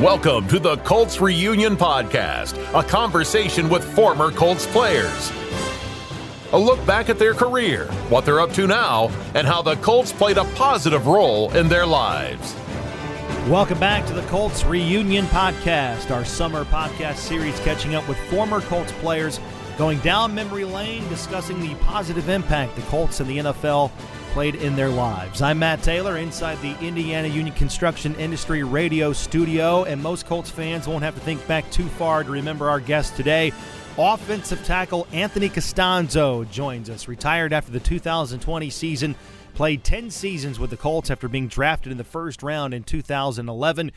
Welcome to the Colts Reunion Podcast, a conversation with former Colts players. A look back at their career, what they're up to now, and how the Colts played a positive role in their lives. Welcome back to the Colts Reunion Podcast, our summer podcast series catching up with former Colts players, going down memory lane, discussing the positive impact the Colts and the NFL played in their lives. I'm Matt Taylor inside the Indiana Union Construction Industry Radio Studio, and most Colts fans won't have to think back too far to remember our guest today. Offensive tackle Anthony Castonzo joins us, retired after the 2020 season, played 10 seasons with the Colts after being drafted in the first round in 2011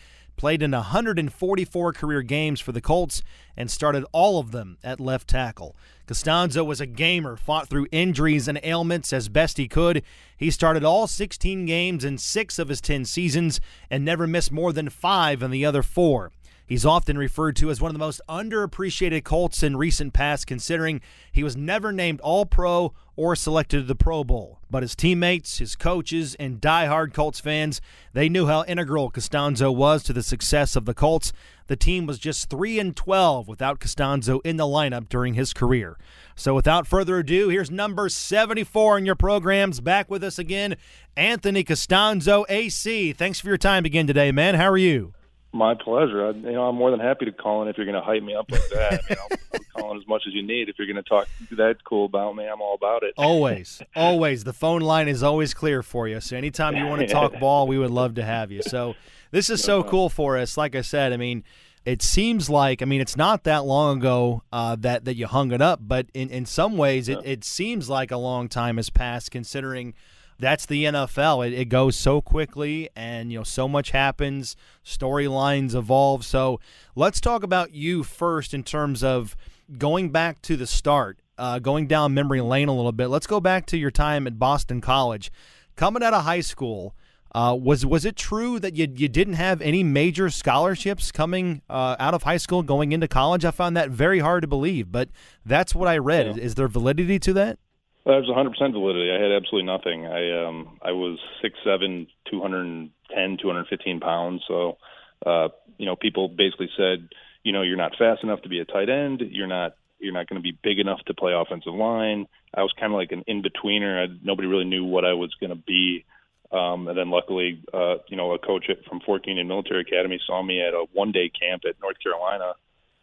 played in 144 career games for the Colts, and started all of them at left tackle. Castonzo was a gamer, fought through injuries and ailments as best he could. He started all 16 games in six of his 10 seasons and never missed more than five in the other four. He's often referred to as one of the most underappreciated Colts in recent past, considering he was never named All Pro or selected to the Pro Bowl. But his teammates, his coaches, and die-hard Colts fans, they knew how integral Castonzo was to the success of the Colts. The team was just 3 and 12 without Castonzo in the lineup during his career. So without further ado, here's number 74 in your programs. Back with us again, Anthony Castonzo, AC. Thanks for your time again today, man. How are you? My pleasure. I, you know, I'm more than happy to call in if you're going to hype me up like that. I mean, I'll, I'll call in as much as you need. If you're going to talk that cool about me, I'm all about it. Always, always. The phone line is always clear for you. So anytime you want to talk ball, we would love to have you. So this is so cool for us. Like I said, I mean, it seems like I mean it's not that long ago uh, that that you hung it up, but in in some ways it, it seems like a long time has passed considering that's the NFL. It, it, goes so quickly, and you know so much happens. Storylines evolve. So let's talk about you first in terms of going back to the start, uh, going down memory lane a little bit. Let's go back to your time at Boston College, coming out of high school. Uh, was was it true that you you didn't have any major scholarships coming uh, out of high school going into college? I found that very hard to believe, but that's what I read. Yeah. Is there validity to that? That was 100% validity. I had absolutely nothing. I um I was six seven, 210, 215 pounds. So, uh, you know, people basically said, you know, you're not fast enough to be a tight end. You're not you're not going to be big enough to play offensive line. I was kind of like an in betweener. Nobody really knew what I was going to be. Um, and then luckily, uh, you know, a coach at, from Fork Union Military Academy saw me at a one day camp at North Carolina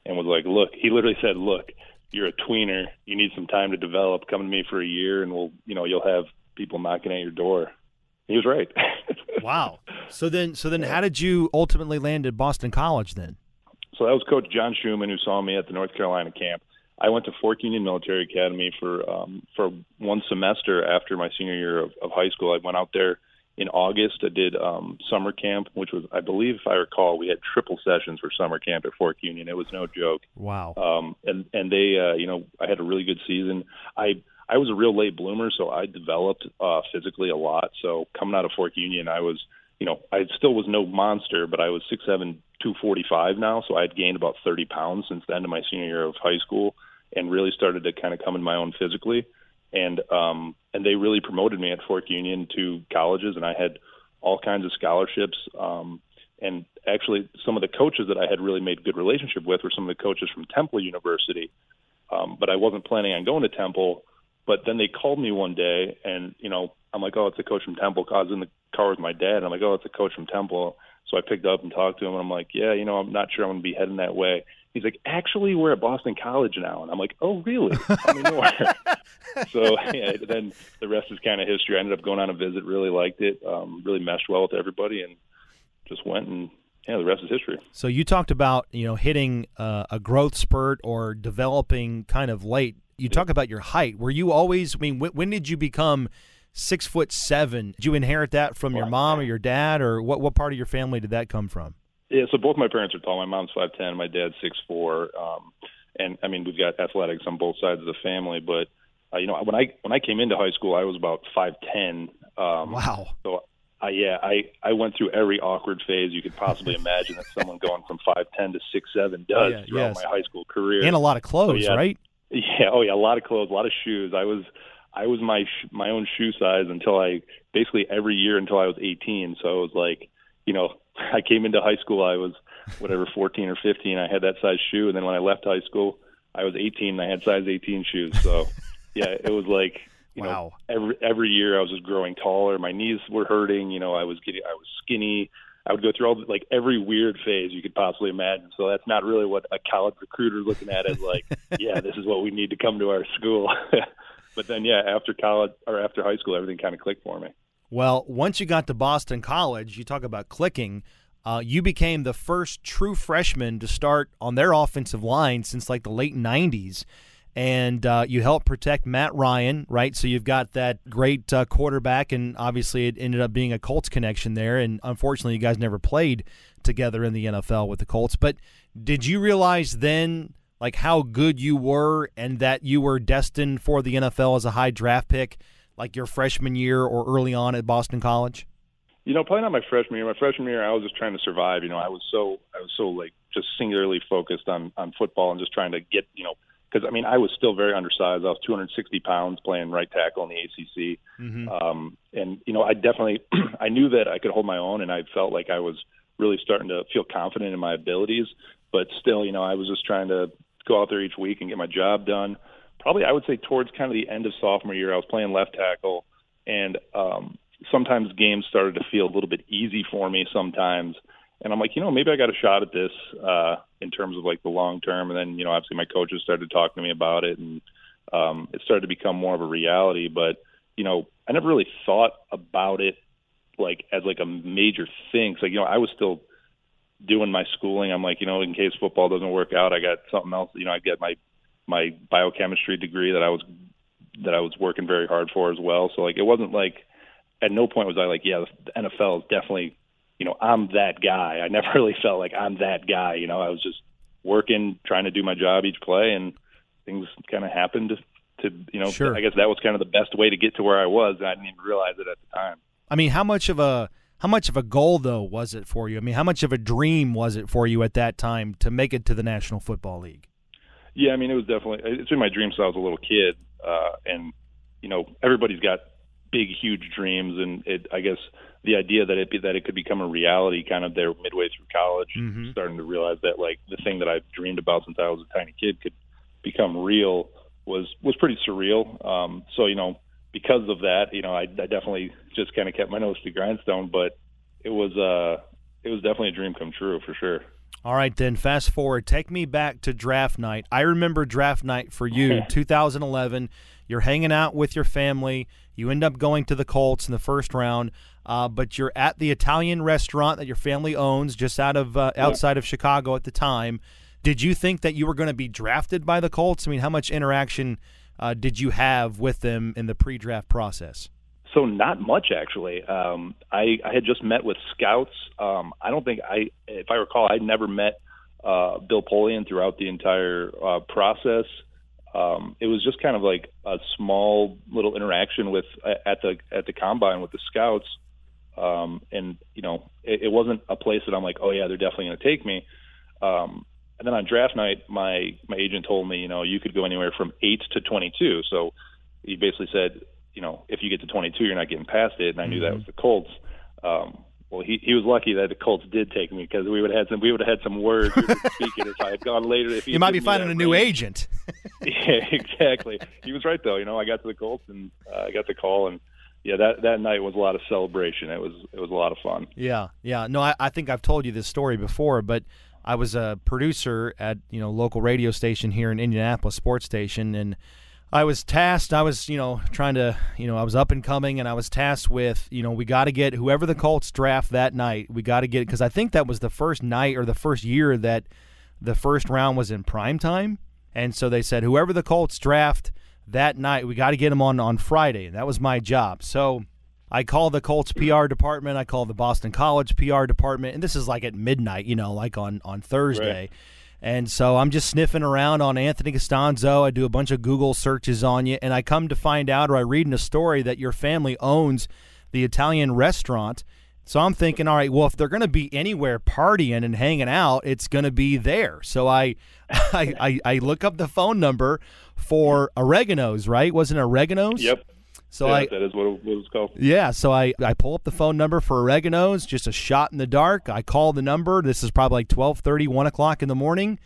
and was like, look, he literally said, look, you're a tweener, you need some time to develop. Come to me for a year, and we'll, you know, you'll have people knocking at your door. He was right. wow. So then, so then, how did you ultimately land at Boston College then? So that was Coach John Shuman who saw me at the North Carolina camp. I went to Fork Union Military Academy for um, for one semester after my senior year of, of high school. I went out there in August. I did um, summer camp, which was, I believe, if I recall, we had triple sessions for summer camp at Fork Union. It was no joke. Wow. Um, and and they, uh, you know, I had a really good season. I I was a real late bloomer, so I developed uh, physically a lot. So coming out of Fork Union, I was, you know, I still was no monster, but I was six seven, two forty five now. So I had gained about thirty pounds since the end of my senior year of high school, and really started to kind of come in my own physically and um, and they really promoted me at Fork Union to colleges, and I had all kinds of scholarships. Um, and actually, some of the coaches that I had really made good relationship with were some of the coaches from Temple University. Um, but I wasn't planning on going to Temple. But then they called me one day, and you know, I'm like, oh, it's a coach from Temple. I was in the car with my dad, and I'm like, oh, it's a coach from Temple. So I picked up and talked to him, and I'm like, yeah, you know, I'm not sure I'm going to be heading that way. He's like, actually, we're at Boston College now, and I'm like, oh, really? I mean, so yeah, then the rest is kind of history. I ended up going on a visit, really liked it, um, really meshed well with everybody, and just went and yeah, the rest is history. So you talked about you know hitting uh, a growth spurt or developing kind of late. You yeah. talk about your height. Were you always? I mean, when, when did you become? Six foot seven. Did you inherit that from your mom or your dad, or what? What part of your family did that come from? Yeah, so both my parents are tall. My mom's five ten, my dad's six four. Um, and I mean, we've got athletics on both sides of the family. But uh, you know, when I when I came into high school, I was about five ten. Um, wow. So, uh, yeah, I I went through every awkward phase you could possibly imagine that someone going from five ten to six seven does yeah, throughout yes. my high school career. And a lot of clothes, so, yeah, right? Yeah. Oh yeah, a lot of clothes, a lot of shoes. I was I was my sh- my own shoe size until I basically every year until I was 18. So it was like, you know, I came into high school, I was whatever 14 or 15, I had that size shoe, and then when I left high school, I was 18 and I had size 18 shoes. So yeah, it was like you wow. know every every year I was just growing taller. My knees were hurting. You know, I was getting I was skinny. I would go through all the, like every weird phase you could possibly imagine. So that's not really what a college recruiter looking at is like, yeah, this is what we need to come to our school. but then yeah, after college or after high school, everything kind of clicked for me. Well, once you got to Boston College, you talk about clicking. Uh, you became the first true freshman to start on their offensive line since like the late '90s and uh, you helped protect Matt Ryan, right? So you've got that great uh, quarterback, and obviously it ended up being a Colts connection there. And unfortunately, you guys never played together in the NFL with the Colts. But did you realize then, like, how good you were and that you were destined for the NFL as a high draft pick, like your freshman year or early on at Boston College? You know, probably not my freshman year. My freshman year, I was just trying to survive. You know, I was so I was so like just singularly focused on on football and just trying to get you know because I mean I was still very undersized. I was 260 pounds playing right tackle in the ACC, mm-hmm. um, and you know I definitely I knew that I could hold my own, and I felt like I was really starting to feel confident in my abilities. But still, you know, I was just trying to go out there each week and get my job done. Probably I would say towards kind of the end of sophomore year, I was playing left tackle, and um, sometimes games started to feel a little bit easy for me sometimes and I'm like, you know, maybe I got a shot at this uh, in terms of like the long term. And then, you know, obviously my coaches started talking to me about it, and um, it started to become more of a reality. But you know, I never really thought about it like as like a major thing. So, you know, I was still doing my schooling. I'm like, you know, in case football doesn't work out, I got something else. You know, I get my my biochemistry degree that I was that I was working very hard for as well. So like, it wasn't like at no point was I like, yeah, the NFL is definitely you know, I'm that guy. I never really felt like I'm that guy. You know, I was just working, trying to do my job each play, and things kind of happened to, you know, sure. I guess that was kind of the best way to get to where I was. And I didn't even realize it at the time. I mean, how much of a how much of a goal though was it for you? I mean, how much of a dream was it for you at that time to make it to the National Football League? Yeah, I mean, it was definitely it's been my dream since I was a little kid, uh, and you know, everybody's got big, huge dreams, and it I guess the idea that it be, that it could become a reality kind of there midway through college, mm-hmm. starting to realize that like the thing that I've dreamed about since I was a tiny kid could become real was was pretty surreal. Um, so you know, because of that, you know, I, I definitely just kind of kept my nose to the grindstone, but it was uh it was definitely a dream come true for sure. All right, then fast forward. Take me back to draft night. I remember draft night for you, 2011. You're hanging out with your family. You end up going to the Colts in the first round uh, but you're at the Italian restaurant that your family owns just out of uh, outside of Chicago at the time. Did you think that you were going to be drafted by the Colts? I mean, how much interaction uh, did you have with them in the pre-draft process? So not much actually. Um, I, I had just met with scouts. Um, I don't think I, if I recall, I'd never met uh, Bill Polian throughout the entire uh, process. Um, it was just kind of like a small little interaction with at the at the combine with the scouts, um, and you know, it, it wasn't a place that I'm like, oh yeah, they're definitely going to take me. Um, and then on draft night, my my agent told me, you know, you could go anywhere from eight to 22. So he basically said, you know, if you get to 22, you're not getting past it. And I knew mm-hmm. that was the Colts. Um, well, he he was lucky that the Colts did take me because we would have had some we would have had some words speaking if I had gone later. If you might be finding a new agent. yeah, exactly. He was right though. You know, I got to the Colts and uh, I got the call and yeah, that that night was a lot of celebration. It was it was a lot of fun. Yeah, yeah. No, I, I think I've told you this story before, but I was a producer at you know local radio station here in Indianapolis, sports station, and I was tasked. I was you know trying to you know I was up and coming, and I was tasked with you know we got to get whoever the Colts draft that night. We got to get because I think that was the first night or the first year that the first round was in prime time, and so they said whoever the Colts draft that night. We got to get him on on Friday. That was my job. So I call the Colts PR department. I call the Boston College PR department, and this is like at midnight, you know, like on on Thursday. Right. And so I'm just sniffing around on Anthony Castonzo. I do a bunch of Google searches on you, and I come to find out, or I read in a story that your family owns the Italian restaurant. So I'm thinking, all right, well, if they're going to be anywhere partying and hanging out, it's going to be there. So I, I, I, I look up the phone number for oregano's, right? Wasn't oregano's? Yep. So yeah, I that is what it, what it was called. yeah, so I, I pull up the phone number for oregano's, just a shot in the dark. I call the number. This is probably like 12:30, 1 o'clock in the morning,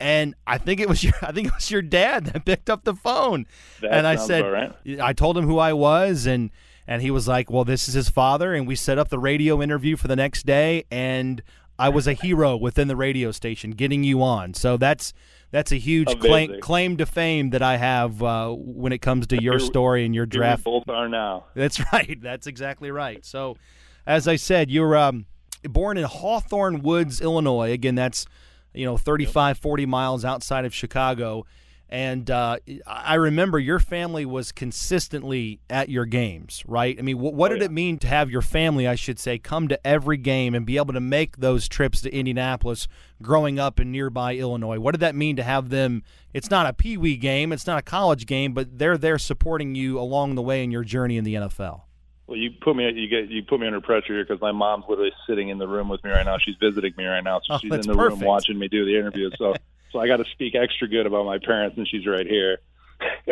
and I think it was your I think it was your dad that picked up the phone. That and I said, right. I told him who I was, and and he was like, "Well, this is his father," and we set up the radio interview for the next day, and I was a hero within the radio station getting you on. So that's that's a huge claim, Amazing. claim to fame that I have uh, when it comes to your story and your draft both are now. that's right. That's exactly right. So, as I said, you're um, born in Hawthorn Woods, Illinois. Again, that's you know 35, 40 miles outside of Chicago. And uh, I remember your family was consistently at your games, right? I mean, wh- what Oh, did yeah. it mean to have your family, I should say, come to every game and be able to make those trips to Indianapolis growing up in nearby Illinois? What did that mean to have them? It's not a pee wee game, it's not a college game, but they're there supporting you along the way in your journey in the NFL. Well, you put me you get you put me under pressure here because my mom's literally sitting in the room with me right now. She's visiting me right now, so Oh, she's in the perfect. room watching me do the interview. So so I got to speak extra good about my parents, and she's right here.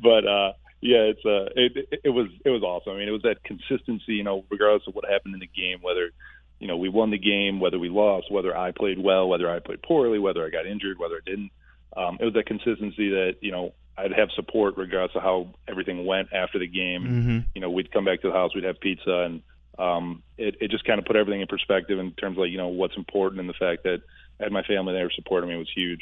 but uh, yeah, it's uh, it, it was it was awesome. I mean, it was that consistency, you know, regardless of what happened in the game, whether you know we won the game, whether we lost, whether I played well, whether I played poorly, whether I got injured, whether I didn't. Um, it was that consistency that you know I'd have support regardless of how everything went after the game Mm-hmm. you know, we'd come back to the house, we'd have pizza, and um, it, it just kind of put everything in perspective in terms of like, you know what's important and the fact that had my family there supporting me was huge.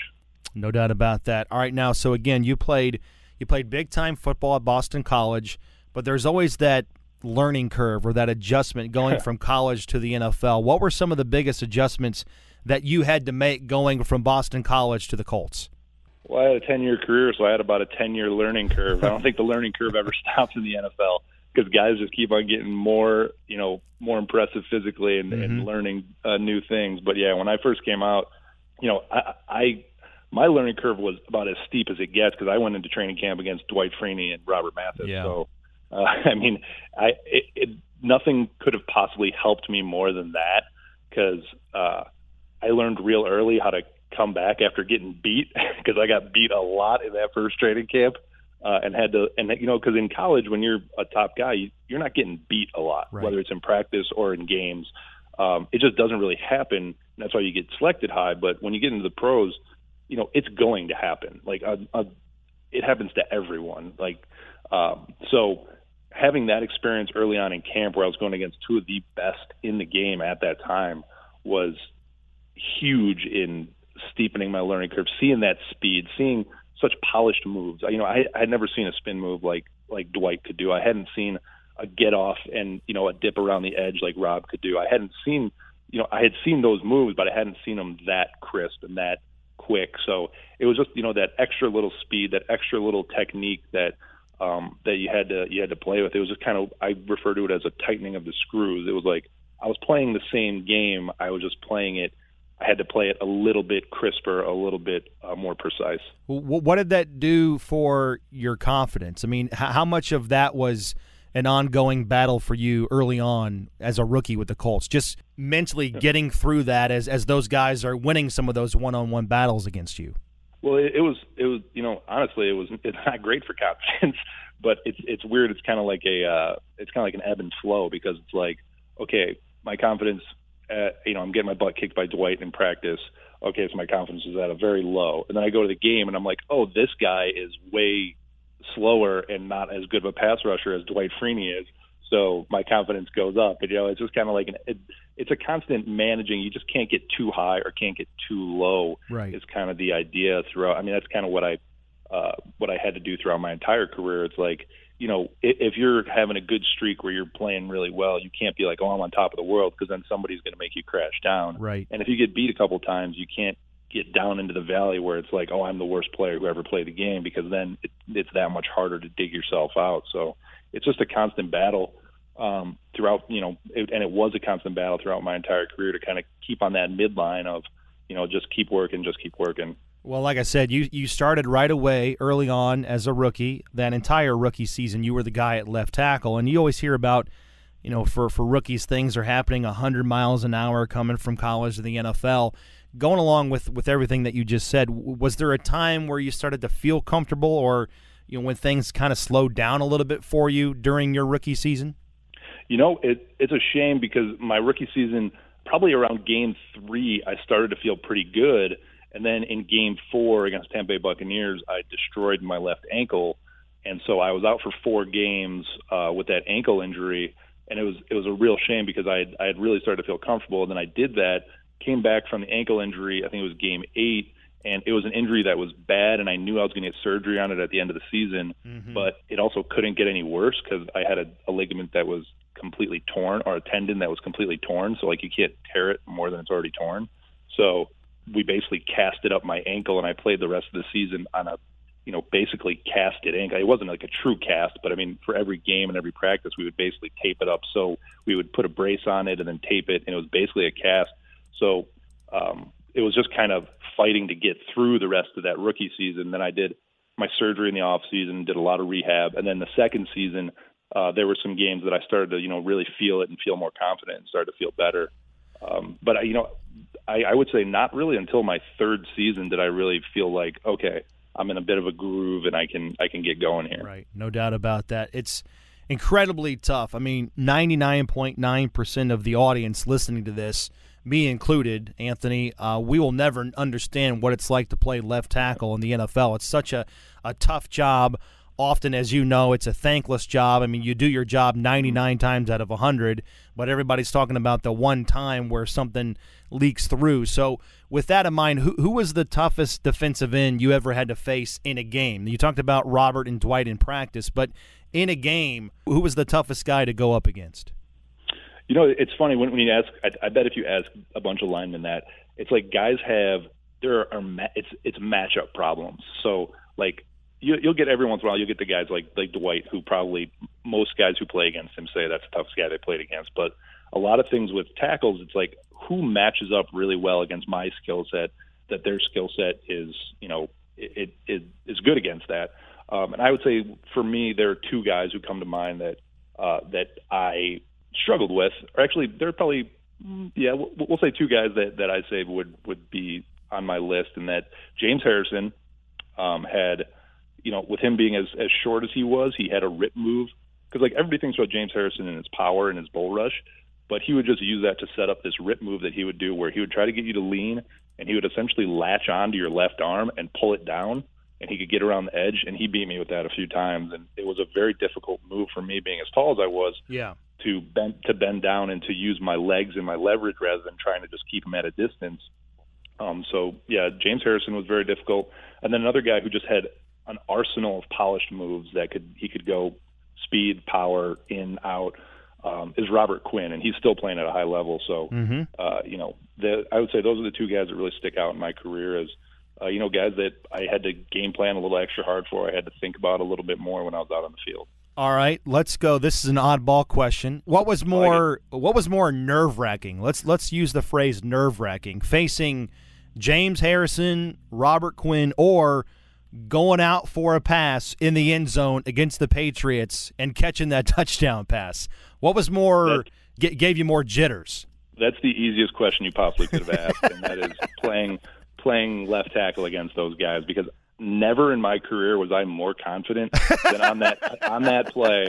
No doubt about that. All right, now, so again, you played you played big time football at Boston College, but there's always that learning curve or that adjustment going from college to the NFL. What were some of the biggest adjustments that you had to make going from Boston College to the Colts? Well, I had a 10 year career, so I had about a 10 year learning curve. I don't think the learning curve ever stops in the NFL because guys just keep on getting more, you know, more impressive physically and, and learning uh, new things. But yeah, when I first came out, you know, I, I my learning curve was about as steep as it gets because I went into training camp against Dwight Freeney and Robert Mathis. Yeah. So, uh, I mean, I it, it, nothing could have possibly helped me more than that because uh, I learned real early how to come back after getting beat because I got beat a lot in that first training camp. Uh, and had to, and you know, because in college, when you're a top guy, you, you're not getting beat a lot, Right. whether it's in practice or in games. Um, it just doesn't really happen. And that's why you get selected high. But when you get into the pros, you know, it's going to happen. Like, uh, uh, it happens to everyone. Like, um, so having that experience early on in camp, where I was going against two of the best in the game at that time, was huge in steepening my learning curve. Seeing that speed, seeing such polished moves. You know, I I had never seen a spin move like like Dwight could do. I hadn't seen a get off and you know a dip around the edge like Rob could do. I hadn't seen you know I had seen those moves, but I hadn't seen them that crisp and that quick. So it was just you know that extra little speed, that extra little technique that um, that you had to you had to play with. It was just kind of I refer to it as a tightening of the screws. It was like I was playing the same game. I was just playing it. I had to play it a little bit crisper, a little bit uh, more precise. What did that do for your confidence? I mean, how much of that was an ongoing battle for you early on as a rookie with the Colts? Just mentally getting through that as as those guys are winning some of those one on one battles against you. Well, it, it was it was you know honestly it was it's not great for confidence, but it's it's weird. It's kind of like a uh, it's kind of like an ebb and flow because it's like okay, my confidence, uh, you know, I'm getting my butt kicked by Dwight in practice. Okay, so my confidence is at a very low, and then I go to the game and I'm like, oh, this guy is way slower and not as good of a pass rusher as Dwight Freeney is. So my confidence goes up. But, you know, it's just kind of like an it, it's a constant managing. You just can't get too high or can't get too low. Right. Is kind of the idea throughout. I mean, that's kind of what I uh, what I had to do throughout my entire career. It's like you know, if, if you're having a good streak where you're playing really well, you can't be like, oh, I'm on top of the world because then somebody's going to make you crash down. Right. And if you get beat a couple times, you can't get down into the valley where it's like, oh, I'm the worst player who ever played the game because then it, it's that much harder to dig yourself out. So it's just a constant battle um, throughout, you know, it, and it was a constant battle throughout my entire career to kind of keep on that midline of, you know, just keep working, just keep working. Well, like I said, you you started right away early on as a rookie. That entire rookie season, you were the guy at left tackle, and you always hear about, you know, for for rookies, things are happening 100 miles an hour coming from college to the NFL. Going along with with everything that you just said, was there a time where you started to feel comfortable, or you know when things kind of slowed down a little bit for you during your rookie season? You know, it, it's a shame because my rookie season, probably around game three, I started to feel pretty good, and then in game four against Tampa Bay Buccaneers, I destroyed my left ankle, and so I was out for four games uh, with that ankle injury, and it was it was a real shame because I had, I had really started to feel comfortable, and then I did that, came back from the ankle injury, I think it was game eight and it was an injury that was bad, and I knew I was going to get surgery on it at the end of the season. Mm-hmm. But it also couldn't get any worse because I had a, a ligament that was completely torn, or a tendon that was completely torn. So like you can't tear it more than it's already torn. So we basically casted up my ankle, and I played the rest of the season on a, you know, basically casted ankle. It wasn't like a true cast, but I mean, for every game and every practice, we would basically tape it up. So we would put a brace on it and then tape it, and it was basically a cast. So um, it was just kind of fighting to get through the rest of that rookie season. Then I did my surgery in the off season, did a lot of rehab, and then the second season uh, there were some games that I started to you know really feel it and feel more confident and started to feel better. Um, but I, you know, I, I would say not really until my third season did I really feel like okay, I'm in a bit of a groove and I can I can get going here. Right, no doubt about that. It's incredibly tough. I mean, 99.9% of the audience listening to this me included, Anthony, uh, we will never understand what it's like to play left tackle in the NFL. It's such a, a tough job. Often, as you know, it's a thankless job. I mean, you do your job 99 mm-hmm. times out of 100, but everybody's talking about the one time where something leaks through. So, with that in mind, who, who was the toughest defensive end you ever had to face in a game? You talked about Robert and Dwight in practice, but in a game, who was the toughest guy to go up against? You know, it's funny when, when you ask. I, I bet if you ask a bunch of linemen that, it's like guys have there are it's it's matchup problems. So like you, you'll get every once in a while you'll get the guys like like Dwight who probably most guys who play against him say that's the toughest guy they played against. But a lot of things with tackles, it's like who matches up really well against my skill set that their skill set is you know it, it is good against that. Um, and I would say for me there are two guys who come to mind that uh, that I struggled with, or actually, there are probably yeah, we'll, we'll say two guys that that I'd say would would be on my list, and that James Harrison um, had, you know, with him being as as short as he was, he had a rip move because like everybody thinks about James Harrison and his power and his bull rush, but he would just use that to set up this rip move that he would do, where he would try to get you to lean, and he would essentially latch onto your left arm and pull it down, and he could get around the edge, and he beat me with that a few times, and it was a very difficult move for me, being as tall as I was. Yeah to bend to bend down and to use my legs and my leverage rather than trying to just keep him at a distance. Um, so yeah, James Harrison was very difficult, and then another guy who just had an arsenal of polished moves that could he could go speed, power, in, out. Um, is Robert Quinn, and he's still playing at a high level. So, mm-hmm. uh, you know, the, I would say those are the two guys that really stick out in my career as, uh, you know, guys that I had to game plan a little extra hard for. I had to think about a little bit more when I was out on the field. All right, let's go. This is an oddball question. What was more what was more nerve wracking? Let's let's use the phrase nerve wracking. Facing James Harrison, Robert Quinn, or going out for a pass in the end zone against the Patriots and catching that touchdown pass. What was more g- gave you more jitters? That's the easiest question you possibly could have asked, and that is playing playing left tackle against those guys because never in my career was I more confident than on that on that play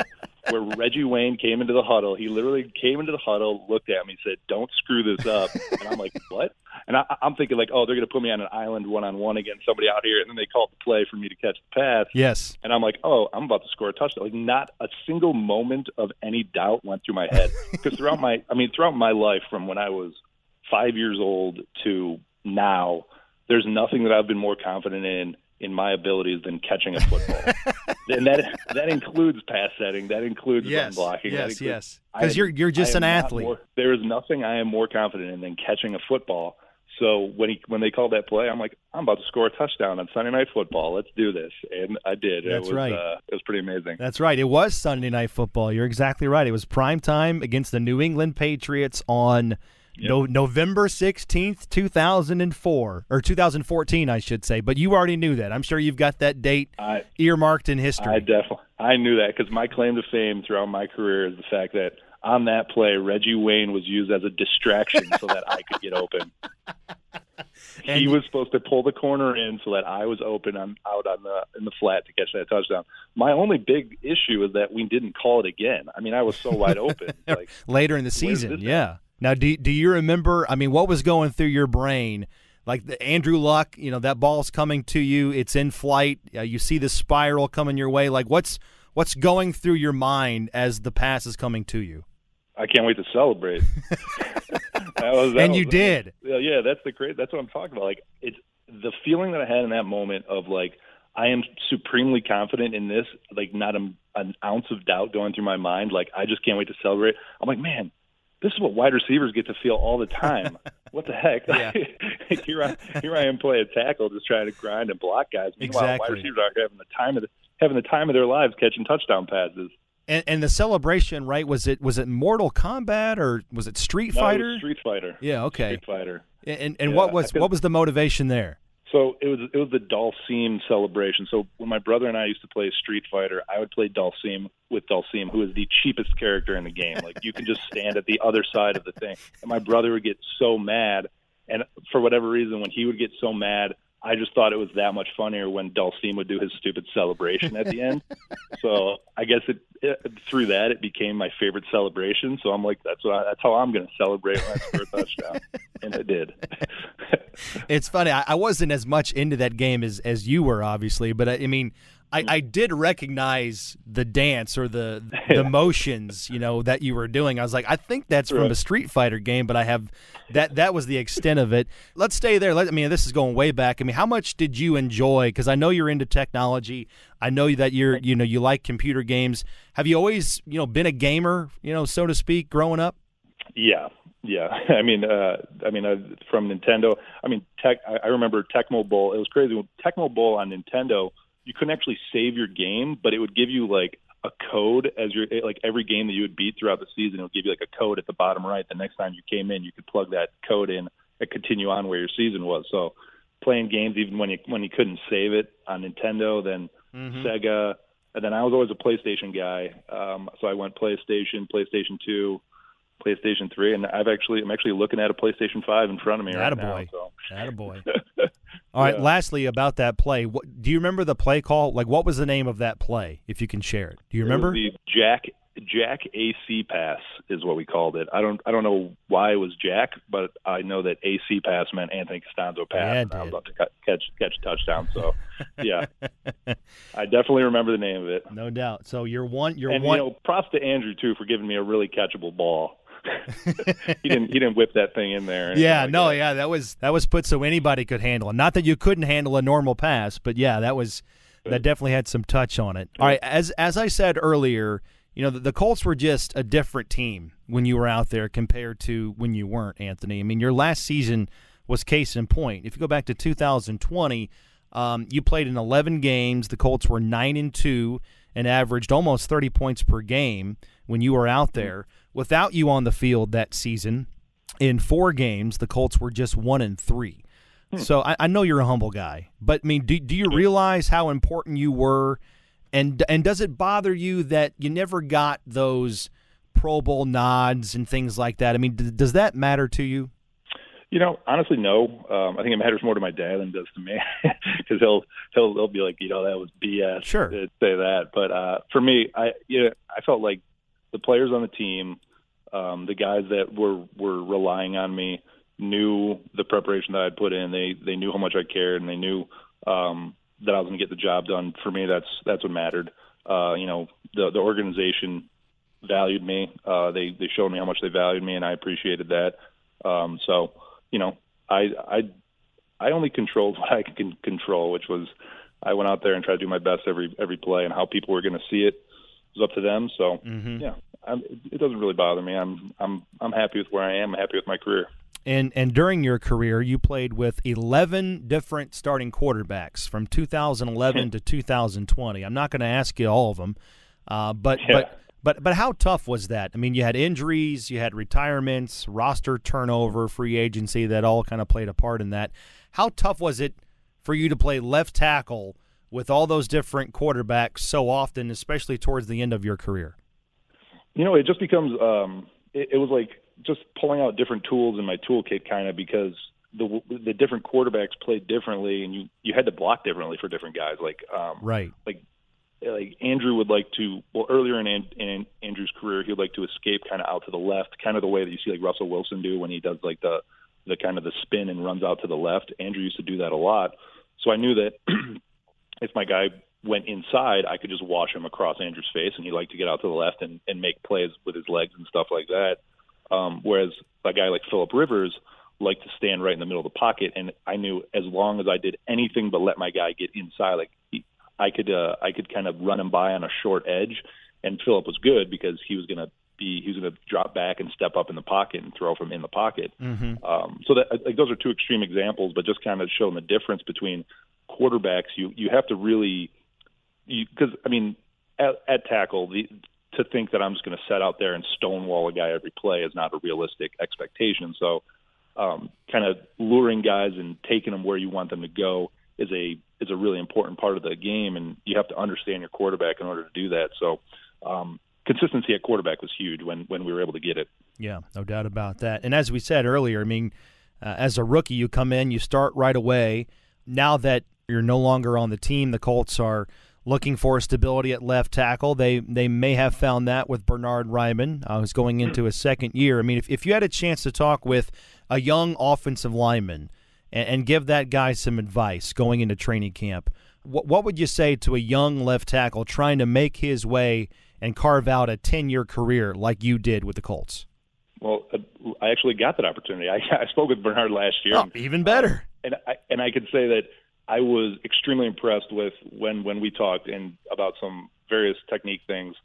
where Reggie Wayne came into the huddle. He literally came into the huddle, looked at me, said, "Don't screw this up." And I'm like, "What?" And I, I'm thinking like, "Oh, they're going to put me on an island one on one against somebody out here," and then they called the play for me to catch the pass. Yes. And I'm like, "Oh, I'm about to score a touchdown." Like, not a single moment of any doubt went through my head because throughout my, I mean, throughout my life, from when I was five years old to now, there's nothing that I've been more confident in in my abilities than catching a football. and that that includes pass setting. That includes yes, run blocking. Yes, includes, yes. Because you're you're just an athlete. More, there is nothing I am more confident in than catching a football. So when he when they called that play, I'm like, I'm about to score a touchdown on Sunday Night Football. Let's do this, and I did. That's it was, right. Uh, it was pretty amazing. That's right. It was Sunday Night Football. You're exactly right. It was prime time against the New England Patriots on Yep. No, November 16th, 2004, or 2014, I should say. But you already knew that. I'm sure you've got that date I, earmarked in history. I definitely I knew that because my claim to fame throughout my career is the fact that on that play, Reggie Wayne was used as a distraction so that I could get open. he was supposed to pull the corner in so that I was open on out on the in the flat to catch that touchdown. My only big issue is that we didn't call it again. I mean, I was so wide open. Like later in the season. Yeah. Now, do do you remember? I mean, what was going through your brain? Like the Andrew Luck, you know, that ball's coming to you. It's in flight. Uh, you see the spiral coming your way. Like, what's what's going through your mind as the pass is coming to you? I can't wait to celebrate. That was- that and was- you did. Yeah, yeah, that's the great. That's what I'm talking about. Like it's the feeling that I had in that moment of like I am supremely confident in this. Like not a, an ounce of doubt going through my mind. Like I just can't wait to celebrate. I'm like, man, this is what wide receivers get to feel all the time. what the heck? Yeah. here I here I am playing a tackle, just trying to grind and block guys. Meanwhile, Exactly. wide receivers are having the time of the, having the time of their lives catching touchdown passes. And, and the celebration, right? Was it was it Mortal Kombat or was it Street No, it was Fighter? Street Fighter. yeah. Okay. Street Fighter. And and Yeah, what was what was the motivation there? So it was it was the Dhalsim celebration. So when my brother and I used to play Street Fighter, I would play Dhalsim with Dhalsim, who is the cheapest character in the game. Like you can just stand at the other side of the thing. And my brother would get so mad, and for whatever reason, when he would get so mad, I just thought it was that much funnier when Dhalsim would do his stupid celebration at the end. so I guess it, it through that it became my favorite celebration. So I'm like, that's what I, that's how I'm going to celebrate when I score a touchdown, and it did. It's funny. I, I wasn't as much into that game as as you were, obviously, but I, I mean, I, I did recognize the dance or the the motions, you know, that you were doing. I was like, I think that's from a Street Fighter game, but I have that that was the extent of it. Let's stay there. Let, I mean, this is going way back. I mean, how much did you enjoy? Because I know you're into technology. I know that you're you know you like computer games. Have you always you know been a gamer, you know, so to speak, growing up? Yeah, yeah. I mean, uh, I mean, uh, from Nintendo. I mean, Tech. I, I remember Tecmo Bowl. It was crazy. Tecmo Bowl on Nintendo, you couldn't actually save your game, but it would give you like a code as your like every game that you would beat throughout the season. It would give you like a code at the bottom right. The next time you came in, you could plug that code in and continue on where your season was. So playing games even when you when you couldn't save it on Nintendo, then Sega, and then I was always a PlayStation guy. Um, so I went PlayStation, PlayStation Two, PlayStation Three, and I've actually I'm actually looking at a PlayStation Five in front of me right now. Attaboy. So Attaboy. All right. Yeah. Lastly, about that play, what, do you remember the play call? Like, what was the name of that play? If you can share it, do you remember? the Jack Jack AC pass is what we called it. I don't I don't know why it was Jack, but I know that AC pass meant Anthony Castonzo pass. Yeah, I was about to cut, catch catch a touchdown. So yeah, I definitely remember the name of it. no doubt. So you're one. You're and one. you know, props to Andrew too for giving me a really catchable ball. He didn't he didn't whip that thing in there. yeah. like No. that. Yeah. That was that was put so anybody could handle it. Not that you couldn't handle a normal pass, but yeah, that was that definitely had some touch on it. All right. As as I said earlier, you know, the, the Colts were just a different team when you were out there compared to when you weren't, Anthony. I mean, your last season was case in point. If you go back to 2020, um, you played in 11 games. The Colts were 9 and 2 and averaged almost 30 points per game when you were out there. Without you on the field that season, in four games, the Colts were just 1 and 3. So I, I know you're a humble guy, but I mean, do, do you realize how important you were, and and does it bother you that you never got those Pro Bowl nods and things like that? I mean, d- does that matter to you? You know, honestly, no. Um, I think it matters more to my dad than it does to me because he'll he'll he'll be like, you know, that was BS. Sure. to say that. But uh, for me, I you know, I felt like the players on the team, um, the guys that were were relying on me, knew the preparation that I'd put in. They they knew how much I cared, and they knew um, that I was going to get the job done. For me, that's that's what mattered. Uh, you know, the the organization valued me. Uh, they they showed me how much they valued me, and I appreciated that. Um, so, you know, I I I only controlled what I can control, which was I went out there and tried to do my best every every play, and how people were going to see it was up to them. So, yeah, I'm, it doesn't really bother me. I'm I'm I'm happy with where I am. I'm happy with my career. And and during your career, you played with 11 different starting quarterbacks from 2011 to 2020. I'm not going to ask you all of them, uh, but Yeah. but but but how tough was that? I mean, you had injuries, you had retirements, roster turnover, free agency that all kind of played a part in that. How tough was it for you to play left tackle with all those different quarterbacks so often, especially towards the end of your career? You know, it just becomes um, it, it was like just pulling out different tools in my toolkit, kind of because the the different quarterbacks played differently, and you you had to block differently for different guys. Like um, right, like like Andrew would like to. Well, earlier in, in Andrew's career, he'd like to escape kind of out to the left, kind of the way that you see like Russell Wilson do when he does like the the kind of the spin and runs out to the left. Andrew used to do that a lot, so I knew that if my guy went inside, I could just wash him across Andrew's face, and he liked to get out to the left and, and make plays with his legs and stuff like that. Um, whereas a guy like Philip Rivers liked to stand right in the middle of the pocket, and I knew as long as I did anything but let my guy get inside, like he, I could, uh, I could kind of run him by on a short edge. And Philip was good because he was going to be, he was going to drop back and step up in the pocket and throw from in the pocket. Mm-hmm. Um, so that like those are two extreme examples, but just kind of showing the difference between quarterbacks. You you have to really because I mean, at, at tackle, the, to think that I'm just going to set out there and stonewall a guy every play is not a realistic expectation. So, um, kind of luring guys and taking them where you want them to go is a is a really important part of the game, and you have to understand your quarterback in order to do that. So, um, consistency at quarterback was huge when when we were able to get it. Yeah, no doubt about that. And as we said earlier, I mean, uh, as a rookie, you come in, you start right away. Now that you're no longer on the team, the Colts are looking for stability at left tackle. They they may have found that with Bernard Raimann, uh, who's going into his second year. I mean, if, if you had a chance to talk with a young offensive lineman and, and give that guy some advice going into training camp, what, what would you say to a young left tackle trying to make his way and carve out a 10 year career like you did with the Colts? Well, uh, I actually got that opportunity. I, I spoke with Bernard last year. Oh, and, even better. Uh, and I and I could say that I was extremely impressed with when when we talked and about some various technique things.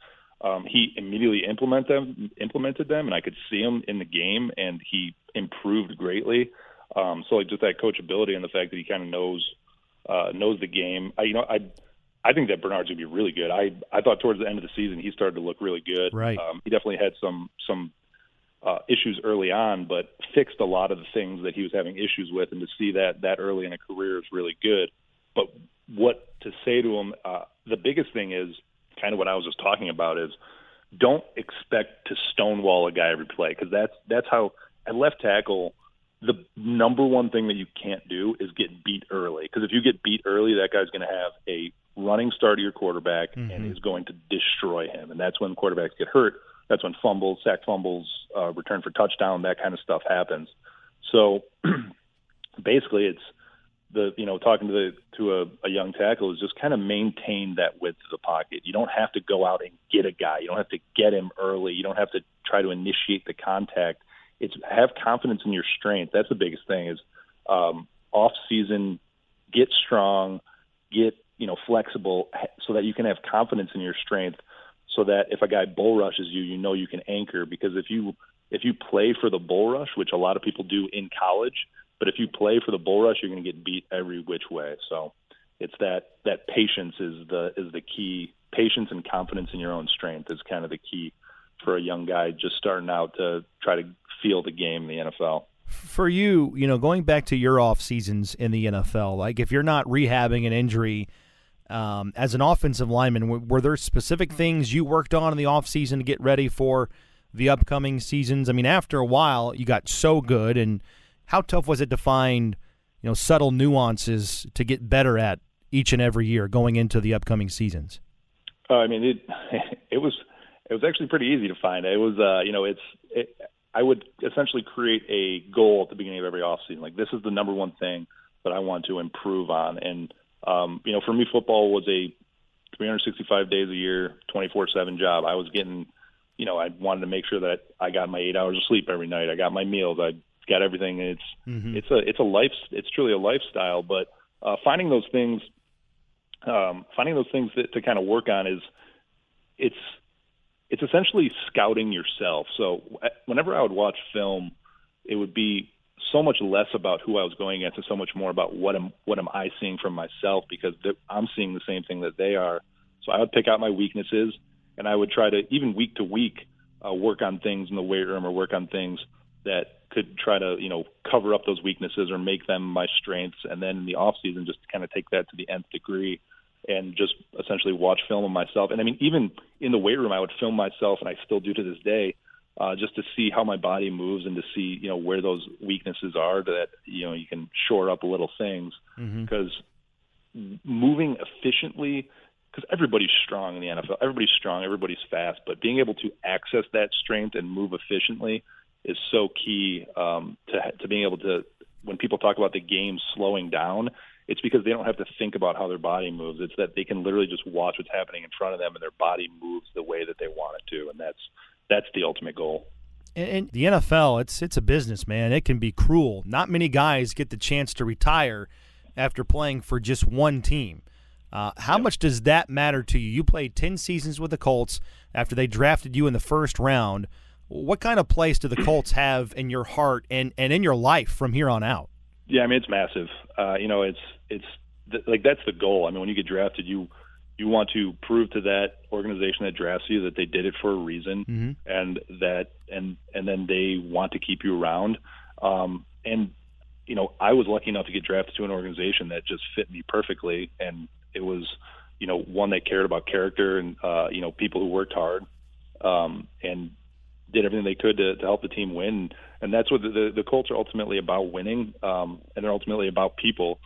Um, he immediately implement them, implemented them, and I could see him in the game, and he improved greatly. Um, so like just that coachability and the fact that he kind of knows uh, knows the game. I, you know, I I think that Bernard's gonna be really good. I I thought towards the end of the season he started to look really good. Right. Um, he definitely had some some uh, issues early on, but fixed a lot of the things that he was having issues with. And to see that that early in a career is really good. But what to say to him? Uh, the biggest thing is kind of what I was just talking about is don't expect to stonewall a guy every play because that's that's how at left tackle the number one thing that you can't do is get beat early because if you get beat early that guy's going to have a running start of your quarterback mm-hmm. and is going to destroy him and that's when quarterbacks get hurt that's when fumbles, sack fumbles, uh, return for touchdown, that kind of stuff happens. So basically, it's the you know talking to the to a, a young tackle is just kind of maintain that width of the pocket. You don't have to go out and get a guy. You don't have to get him early. You don't have to try to initiate the contact. It's have confidence in your strength. That's the biggest thing. Is um, off season, get strong, get you know flexible, so that you can have confidence in your strength so that if a guy bull rushes you, you know you can anchor. Because if you if you play for the bull rush, which a lot of people do in college, but if you play for the bull rush, you're going to get beat every which way. So it's that that patience is the is the key. Patience and confidence in your own strength is kind of the key for a young guy just starting out to try to feel the game in the NFL. For you, you know, going back to your off seasons in the NFL, like if you're not rehabbing an injury um, as an offensive lineman, were, were there specific things you worked on in the offseason to get ready for the upcoming seasons? I mean, after a while, you got so good, and how tough was it to find, you know, subtle nuances to get better at each and every year going into the upcoming seasons? Uh, I mean, it it was it was actually pretty easy to find. It was, uh, you know, it's it, I would essentially create a goal at the beginning of every offseason. Like this is the number one thing that I want to improve on, and um, you know, for me, football was a 365 days a year, 24/7 job. I was getting, you know, I wanted to make sure that I got my eight hours of sleep every night. I got my meals. I got everything. And It's mm-hmm. it's a it's a life. It's truly a lifestyle. But uh, finding those things, um, finding those things that, to kind of work on is it's it's essentially scouting yourself. So whenever I would watch film, it would be so much less about who I was going against and so much more about what am what am I seeing from myself because I'm seeing the same thing that they are. So I would pick out my weaknesses and I would try to even week to week uh, work on things in the weight room or work on things that could try to you know cover up those weaknesses or make them my strengths. And then in the off season just kind of take that to the nth degree and just essentially watch film of myself. And I mean even in the weight room I would film myself and I still do to this day uh, just to see how my body moves and to see you know where those weaknesses are that you know you can shore up little things. Because mm-hmm. moving efficiently because everybody's strong in the NFL everybody's strong. Everybody's fast. But being able to access that strength and move efficiently is so key um, to to being able to when people talk about the game slowing down it's because they don't have to think about how their body moves. It's that they can literally just watch what's happening in front of them and their body moves the way that they want it to. And that's that's the ultimate goal. And the NFL, it's it's a business, man. It can be cruel. Not many guys get the chance to retire after playing for just one team. Uh, how yep. much does that matter to you? You played ten seasons with the Colts after they drafted you in the first round. What kind of place do the Colts have in your heart and, and in your life from here on out? Yeah, I mean it's massive. Uh, you know, it's it's th- like that's the goal. I mean, when you get drafted, you you want to prove to that organization that drafts you that they did it for a reason mm-hmm. and that and and then they want to keep you around um, and you know I was lucky enough to get drafted to an organization that just fit me perfectly and it was you know one that cared about character and uh, you know people who worked hard um, and did everything they could to, to help the team win and that's what the, the, the Colts are ultimately about winning um, and they're ultimately about people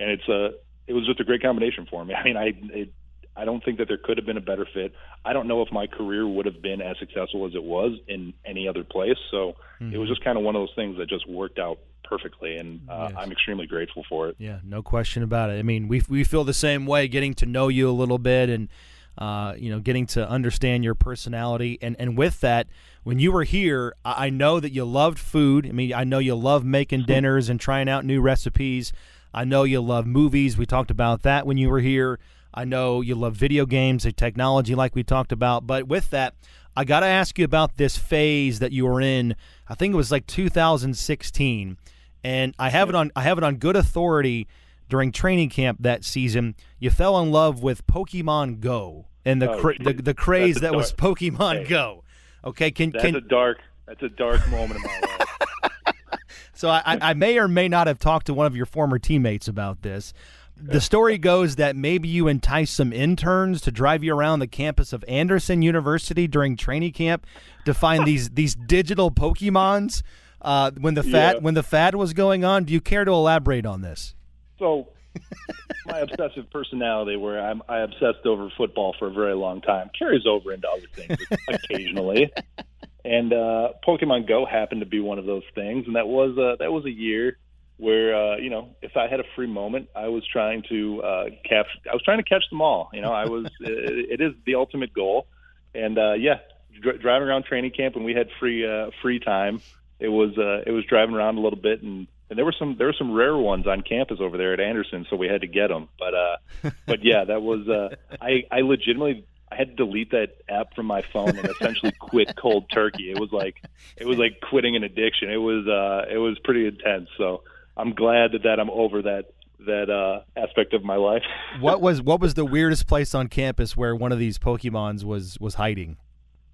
and it's a it was just a great combination for me. I mean, I it, I don't think that there could have been a better fit. I don't know if my career would have been as successful as it was in any other place. So mm-hmm. it was just kind of one of those things that just worked out perfectly, and uh, yes. I'm extremely grateful for it. Yeah, no question about it. I mean, we we feel the same way, getting to know you a little bit, and uh, you know, getting to understand your personality, and and with that. When you were here, I know that you loved food. I mean, I know you love making dinners and trying out new recipes. I know you love movies. We talked about that when you were here. I know you love video games and technology, like we talked about. But with that, I got to ask you about this phase that you were in. I think it was like 2016, and I have it on I have it on good authority. During training camp that season, you fell in love with Pokemon Go and the oh, the, the craze that dark, was Pokemon hey, Go. Okay, can that's can, a dark that's a dark moment in my life. so I, I may or may not have talked to one of your former teammates about this the story goes that maybe you enticed some interns to drive you around the campus of Anderson University during training camp to find these these digital Pokemons uh, when the fad yeah. when the fad was going on. Do you care to elaborate on this? So, my obsessive personality, where I'm I obsessed over football for a very long time, carries over into other things occasionally. And uh, Pokemon Go happened to be one of those things, and that was uh, that was a year where uh, you know if I had a free moment, I was trying to uh, catch. I was trying to catch them all. You know, I was. it, it is the ultimate goal, and uh, yeah, dr- driving around training camp when we had free uh, free time, it was uh, it was driving around a little bit, and, and there were some there were some rare ones on campus over there at Anderson, so we had to get them. But uh, but yeah, that was uh, I I legitimately I had to delete that app from my phone and essentially quit cold turkey. It was like it was like quitting an addiction. It was uh it was pretty intense. So I'm glad that, I'm over that that uh, aspect of my life. what was what was the weirdest place on campus where one of these Pokemons was was hiding?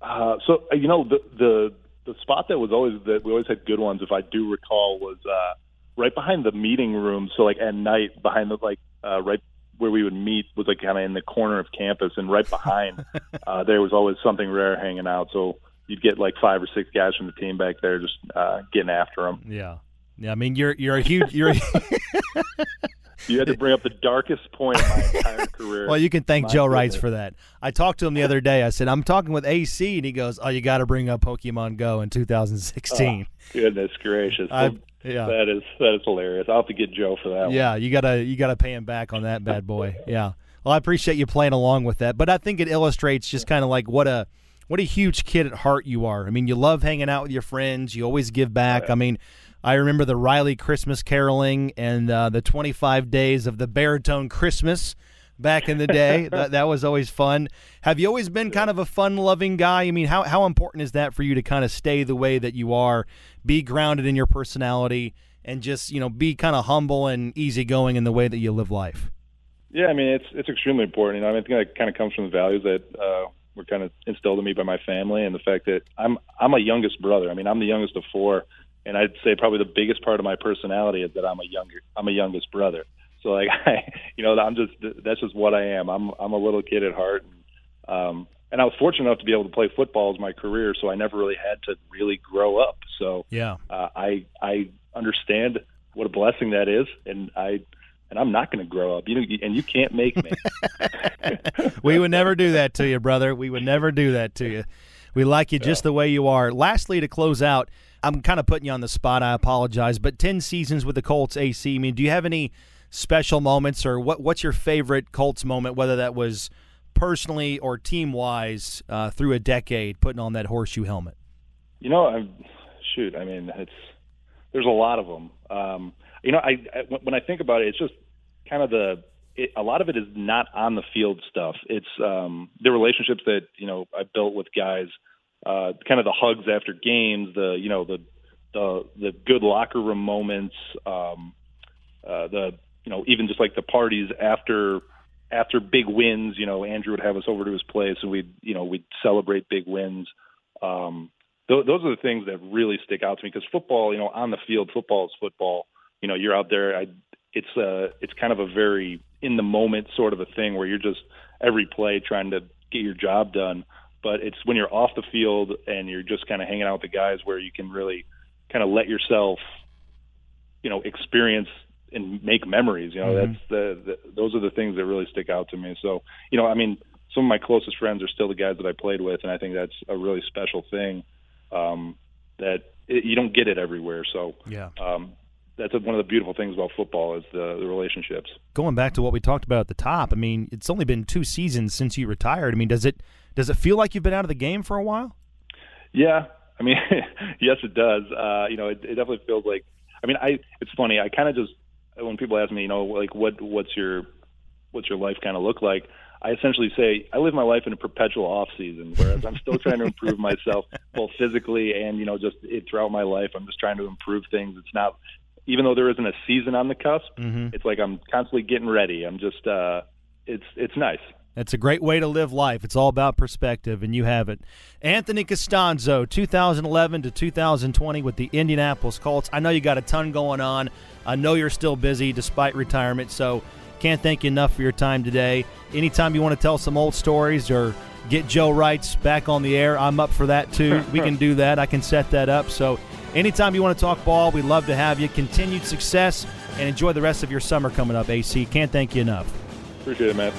Uh, so uh, you know the the the spot that was always that we always had good ones. If I do recall, was uh, right behind the meeting room. So like at night, behind the like uh, right where we would meet was like kind of in the corner of campus, and right behind uh, there was always something rare hanging out. So you'd get like five or six guys from the team back there just uh, getting after them. Yeah. Yeah, I mean you're you're a huge you're. you had to bring up the darkest point of my entire career. well, you can thank my Joe Reitz for that. I talked to him the other day. I said I'm talking with AC, and he goes, "Oh, you got to bring up Pokemon Go in 2016." Oh, goodness gracious! Well, yeah, that is that is hilarious. I'll have to get Joe for that. Yeah, one. you gotta you gotta pay him back on that bad boy. yeah. Well, I appreciate you playing along with that, but I think it illustrates just kind of like what a what a huge kid at heart you are. I mean, you love hanging out with your friends. You always give back. Yeah. I mean I remember the Riley Christmas caroling and uh, the 25 days of the baritone Christmas back in the day. that, that was always fun. Have you always been kind of a fun loving guy? I mean, how, how important is that for you to kind of stay the way that you are, be grounded in your personality, and just, you know, be kind of humble and easygoing in the way that you live life? Yeah, I mean, it's it's extremely important. You know, I, mean, I think that kind of comes from the values that uh, were kind of instilled in me by my family, and the fact that I'm I'm a youngest brother. I mean, I'm the youngest of four, and I'd say probably the biggest part of my personality is that I'm a younger I'm a youngest brother. So like I, you know, I'm just that's just what I am. I'm I'm a little kid at heart. And, um, and I was fortunate enough to be able to play football as my career, so I never really had to really grow up. So yeah, uh, I I understand what a blessing that is, and I and I'm not going to grow up. You know, and you can't make me. we would never do that to you, brother. We would never do that to you. We like you just the way you are. Lastly, to close out, I'm kind of putting you on the spot. I apologize, but ten seasons with the Colts AC. I mean, do you have any special moments, or what? What's your favorite Colts moment? Whether that was personally or team wise uh, through a decade, putting on that horseshoe helmet. You know, I'm, shoot. I mean, it's there's a lot of them. Um, you know, I, I when I think about it, it's just kind of the it, a lot of it is not on the field stuff. It's um, the relationships that you know I built with guys, uh, kind of the hugs after games, the you know the the the good locker room moments, um, uh, the you know even just like the parties after after big wins. You know, Andrew would have us over to his place and we'd you know we'd celebrate big wins. Um, th- those are the things that really stick out to me because football, you know, on the field, football is football. You know, you're out there. I, it's uh, it's kind of a very in the moment sort of a thing where you're just every play trying to get your job done. But it's when you're off the field and you're just kind of hanging out with the guys where you can really kind of let yourself, you know, experience and make memories. You know, mm-hmm. that's the, the those are the things that really stick out to me. So, you know, I mean, some of my closest friends are still the guys that I played with, and I think that's a really special thing um, that it, you don't get it everywhere. So, yeah. Um, that's one of the beautiful things about football is the, the relationships. Going back to what we talked about at the top, I mean, it's only been two seasons since you retired. I mean, does it does it feel like you've been out of the game for a while? Yeah, I mean, yes, it does. Uh, you know, it, it definitely feels like. I mean, I it's funny. I kind of just when people ask me, you know, like what what's your what's your life kind of look like? I essentially say I live my life in a perpetual off season, whereas I'm still trying to improve myself both physically and you know just it, throughout my life. I'm just trying to improve things. It's not even though there isn't a season on the cusp. Mm-hmm. It's like I'm constantly getting ready. I'm just uh, it's it's nice. That's a great way to live life. It's all about perspective, and you have it. Anthony Castonzo, 2011 to 2020 with the Indianapolis Colts. I know you got a ton going on. I know you're still busy despite retirement, so can't thank you enough for your time today. Anytime you want to tell some old stories or get Joe Reitz back on the air, I'm up for that too. we can do that. I can set that up. So anytime you want to talk ball, we'd love to have you. Continued success and enjoy the rest of your summer coming up, AC. Can't thank you enough. Appreciate it, man.